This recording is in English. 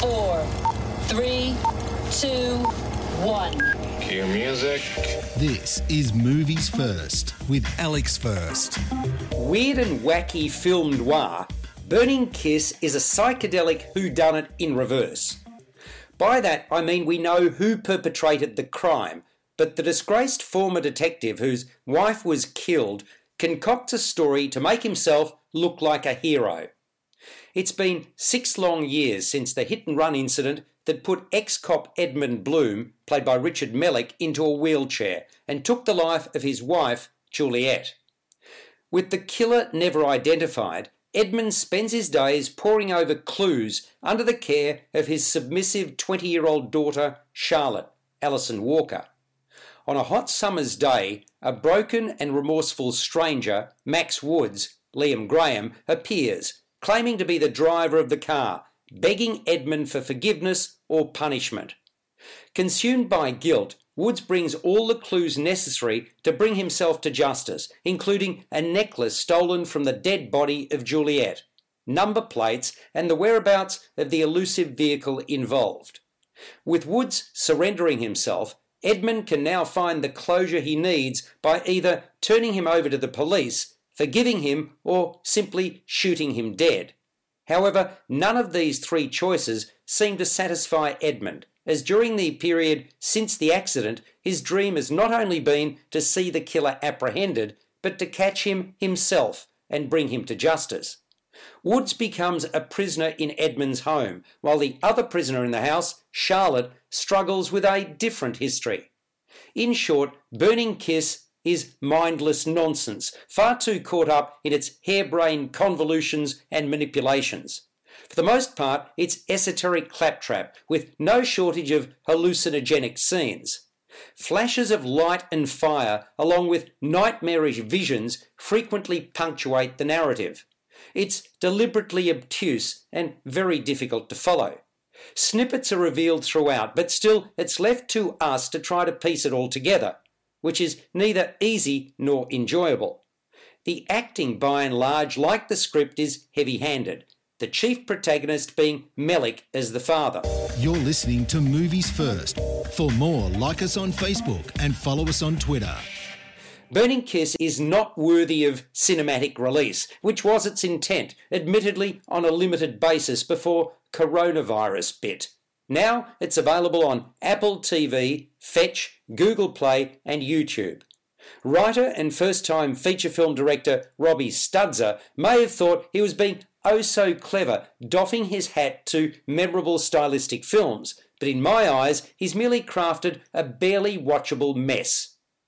four, three, two, one. Cue music. This is Movies First with Alex First. Weird and wacky film noir, Burning Kiss is a psychedelic whodunit in reverse. By that, I mean we know who perpetrated the crime, but the disgraced former detective whose wife was killed concocts a story to make himself look like a hero. It's been six long years since the hit and run incident that put ex cop Edmund Bloom, played by Richard Mellick, into a wheelchair and took the life of his wife, Juliet. With the killer never identified, Edmund spends his days poring over clues under the care of his submissive 20 year old daughter, Charlotte, Alison Walker. On a hot summer's day, a broken and remorseful stranger, Max Woods, Liam Graham, appears, claiming to be the driver of the car, begging Edmund for forgiveness or punishment. Consumed by guilt, Woods brings all the clues necessary to bring himself to justice, including a necklace stolen from the dead body of Juliet, number plates, and the whereabouts of the elusive vehicle involved. With Woods surrendering himself, Edmund can now find the closure he needs by either turning him over to the police, forgiving him, or simply shooting him dead. However, none of these three choices seem to satisfy Edmund, as during the period since the accident, his dream has not only been to see the killer apprehended, but to catch him himself and bring him to justice. Woods becomes a prisoner in Edmund's home, while the other prisoner in the house, Charlotte, struggles with a different history. In short, Burning Kiss is mindless nonsense, far too caught up in its harebrained convolutions and manipulations. For the most part, it's esoteric claptrap with no shortage of hallucinogenic scenes. Flashes of light and fire, along with nightmarish visions, frequently punctuate the narrative. It's deliberately obtuse and very difficult to follow. Snippets are revealed throughout, but still it's left to us to try to piece it all together, which is neither easy nor enjoyable. The acting, by and large, like the script, is heavy handed, the chief protagonist being Mellick as the father. You're listening to Movies First. For more, like us on Facebook and follow us on Twitter. Burning Kiss is not worthy of cinematic release, which was its intent, admittedly on a limited basis before coronavirus bit. Now it's available on Apple TV, Fetch, Google Play, and YouTube. Writer and first time feature film director Robbie Studsor may have thought he was being oh so clever, doffing his hat to memorable stylistic films, but in my eyes, he's merely crafted a barely watchable mess.